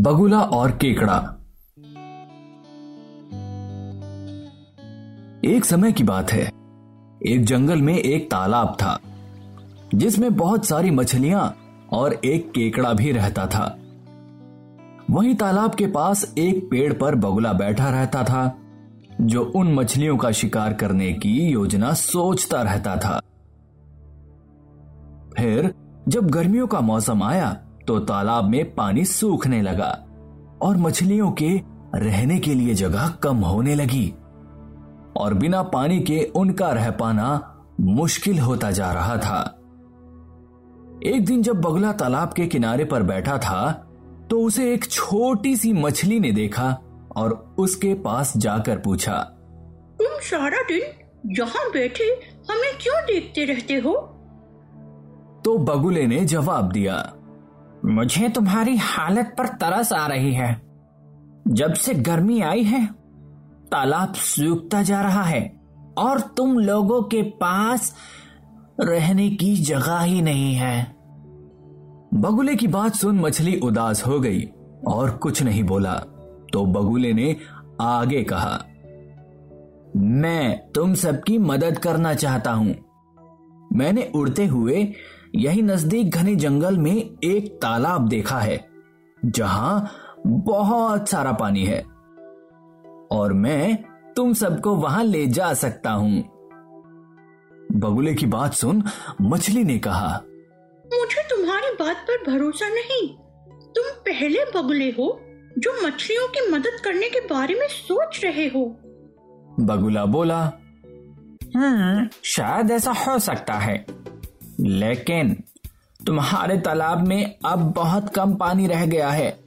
बगुला और केकड़ा। एक समय की बात है। एक जंगल में एक तालाब था, जिसमें बहुत सारी मछलियाँ और एक केकड़ा भी रहता था। वहीं तालाब के पास एक पेड़ पर बगुला बैठा रहता था, जो उन मछलियों का शिकार करने की योजना सोचता रहता था। फिर, जब गर्मियों का मौसम आया तो तालाब में पानी सूखने लगा और मछलियों के रहने के लिए जगह कम होने लगी और बिना पानी के उनका रह पाना मुश्किल होता जा रहा था। एक दिन जब बगुला तालाब के किनारे पर बैठा था तो उसे एक छोटी सी मछली ने देखा और उसके पास जाकर पूछा तुम सारा दिन यहाँ बैठे हमें क्यों देखते रहते हो? तो बगुले ने जवाब दिया मुझे तुम्हारी हालत पर तरस आ रही है। जब से गर्मी आई है, तालाब सूखता जा रहा है और तुम लोगों के पास रहने की जगह ही नहीं है। बगुले की बात सुन मछली उदास हो गई और कुछ नहीं बोला तो बगुले ने आगे कहा, मैं तुम सबकी मदद करना चाहता हूँ। मैंने उड़ते हुए यही नज़दीक घने जंगल में एक तालाब देखा है जहाँ बहुत सारा पानी है। और मैं तुम सबको वहाँ ले जा सकता हूँ। बगुले की बात सुन मछली ने कहा मुझे तुम्हारी बात पर भरोसा नहीं। तुम पहले बगुले हो जो मछलियों की मदद करने के बारे में सोच रहे हो। बगुला बोला हम्म शायद ऐसा हो सकता है। लेकिन तुम्हारे तालाब में अब बहुत कम पानी रह गया है।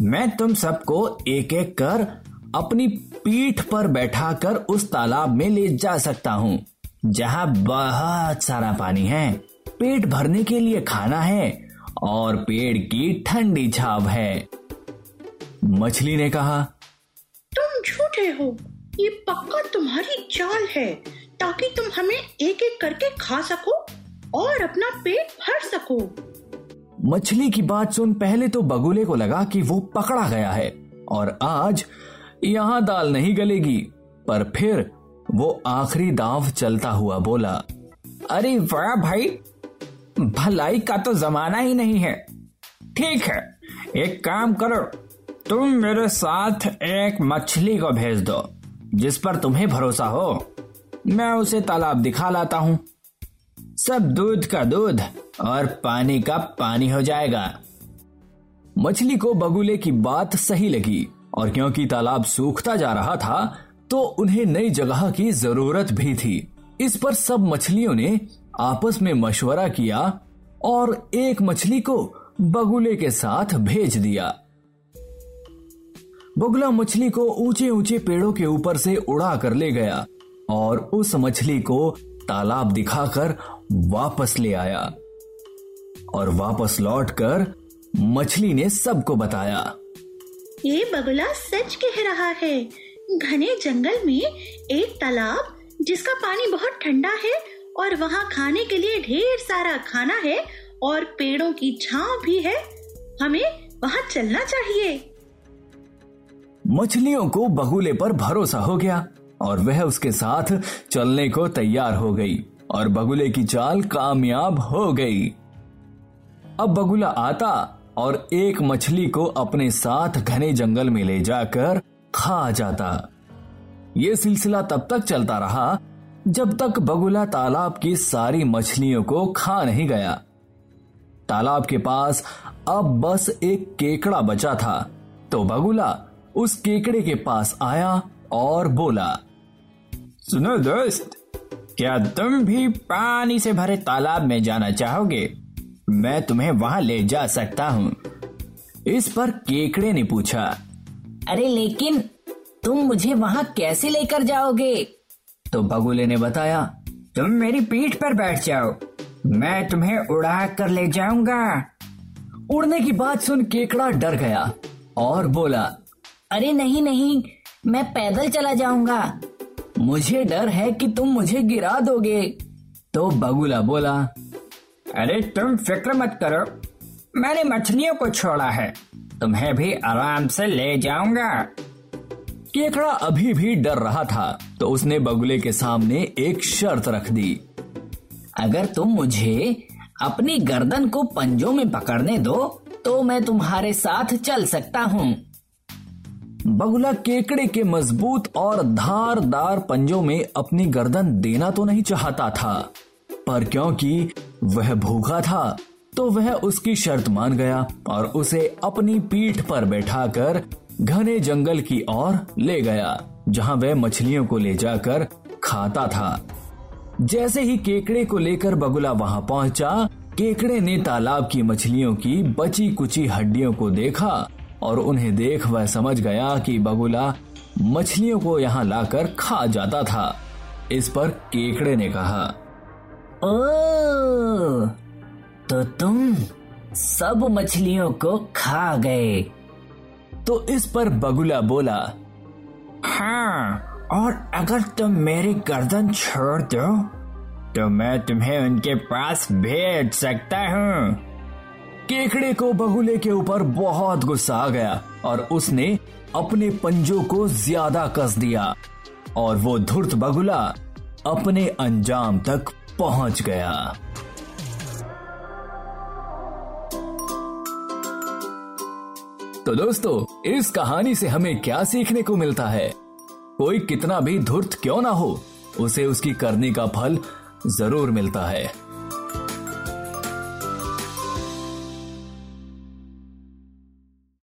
मैं तुम सबको एक एक कर अपनी पीठ पर बैठाकर उस तालाब में ले जा सकता हूँ, जहाँ बहुत सारा पानी है। पेट भरने के लिए खाना है और पेड़ की ठंडी छाव है। मछली ने कहा, तुम झूठे हो। ये पक्का तुम्हारी चाल है, ताकि तुम हमें एक एक करके खा सको। और अपना पेट भर सको। मछली की बात सुन पहले तो बगुले को लगा कि वो पकड़ा गया है और आज यहाँ दाल नहीं गलेगी, पर फिर वो आखिरी दाव चलता हुआ बोला, अरे वाह भाई, भलाई का तो जमाना ही नहीं है। ठीक है, एक काम करो, तुम मेरे साथ एक मछली को भेज दो, जिस पर तुम्हें भरोसा हो। मैं उसे तालाब दिखा लाता हूँ। सब दूध का दूध और पानी का पानी हो जाएगा। मछली को बगुले की बात सही लगी और क्योंकि तालाब सूखता जा रहा था तो उन्हें नई जगह की ज़रूरत भी थी। इस पर सब मछलियों ने आपस में मशवरा किया और एक मछली को बगुले के साथ भेज दिया। बगुला मछली को ऊँचे ऊँचे पेड़ों के ऊपर से उड़ा कर ले गया और उस मछली को तालाब दिखाकर वापस ले आया और वापस लौटकर मछली ने सबको बताया। ये बगुला सच कह रहा है। घने जंगल में एक तालाब जिसका पानी बहुत ठंडा है और वहाँ खाने के लिए ढेर सारा खाना है और पेड़ों की छांव भी है हमें वहाँ चलना चाहिए। मछलियों को बगुले पर भरोसा हो गया। और वह उसके साथ चलने को तैयार हो गई और बगुले की चाल कामयाब हो गई। अब बगुला आता और एक मछली को अपने साथ घने जंगल में ले जाकर खा जाता। ये सिलसिला तब तक चलता रहा जब तक बगुला तालाब की सारी मछलियों को खा नहीं गया। तालाब के पास अब बस एक केकड़ा बचा था तो बगुला उस केकड़े के पास आया और बोला सुनो दोस्त क्या तुम भी पानी से भरे तालाब में जाना चाहोगे? मैं तुम्हें वहाँ ले जा सकता हूँ। इस पर केकड़े ने पूछा। अरे लेकिन तुम मुझे वहाँ कैसे लेकर जाओगे? तो बगुले ने बताया तुम मेरी पीठ पर बैठ जाओ। मैं तुम्हें उड़ा कर ले जाऊँगा। उड़ने की बात सुन केकड़ा डर गया और बोला अरे नहीं नहीं मैं पैदल चला जाऊँगा। मुझे डर है कि तुम मुझे गिरा दोगे। तो बगुला बोला, अरे तुम फ़िक्र मत करो, मैंने मछलियों को छोड़ा है, तुम्हें भी आराम से ले जाऊँगा। केकड़ा अभी भी डर रहा था तो उसने बगुले के सामने एक शर्त रख दी। अगर तुम मुझे अपनी गर्दन को पंजों में पकड़ने दो तो मैं तुम्हारे साथ चल सकता हूँ। बगुला केकड़े के मज़बूत और धारदार पंजों में अपनी गर्दन देना तो नहीं चाहता था, पर क्योंकि वह भूखा था तो वह उसकी शर्त मान गया और उसे अपनी पीठ पर बैठाकर घने जंगल की ओर ले गया, जहाँ वह मछलियों को ले जाकर खाता था। जैसे ही केकड़े को लेकर बगुला वहाँ पहुँचा, केकड़े ने तालाब की मछलियों की बची कुची हड्डियों को देखा और उन्हें देख वह समझ गया कि बगुला मछलियों को यहाँ लाकर खा जाता था। इस पर केकड़े ने कहा ओ, तो तुम सब मछलियों को खा गए। तो इस पर बगुला बोला हाँ और अगर तुम मेरी गर्दन छोड़ दो तो मैं तुम्हें उनके पास भेज सकता हूँ। केकड़े को बगुले के ऊपर बहुत गुस्सा आ गया और उसने अपने पंजों को ज़्यादा कस दिया और वो धुर्त बगुला अपने अंजाम तक पहुँच गया। तो दोस्तों, इस कहानी से हमें क्या सीखने को मिलता है? कोई कितना भी धुर्त क्यों ना हो, उसे उसकी करने का फल ज़रूर मिलता है।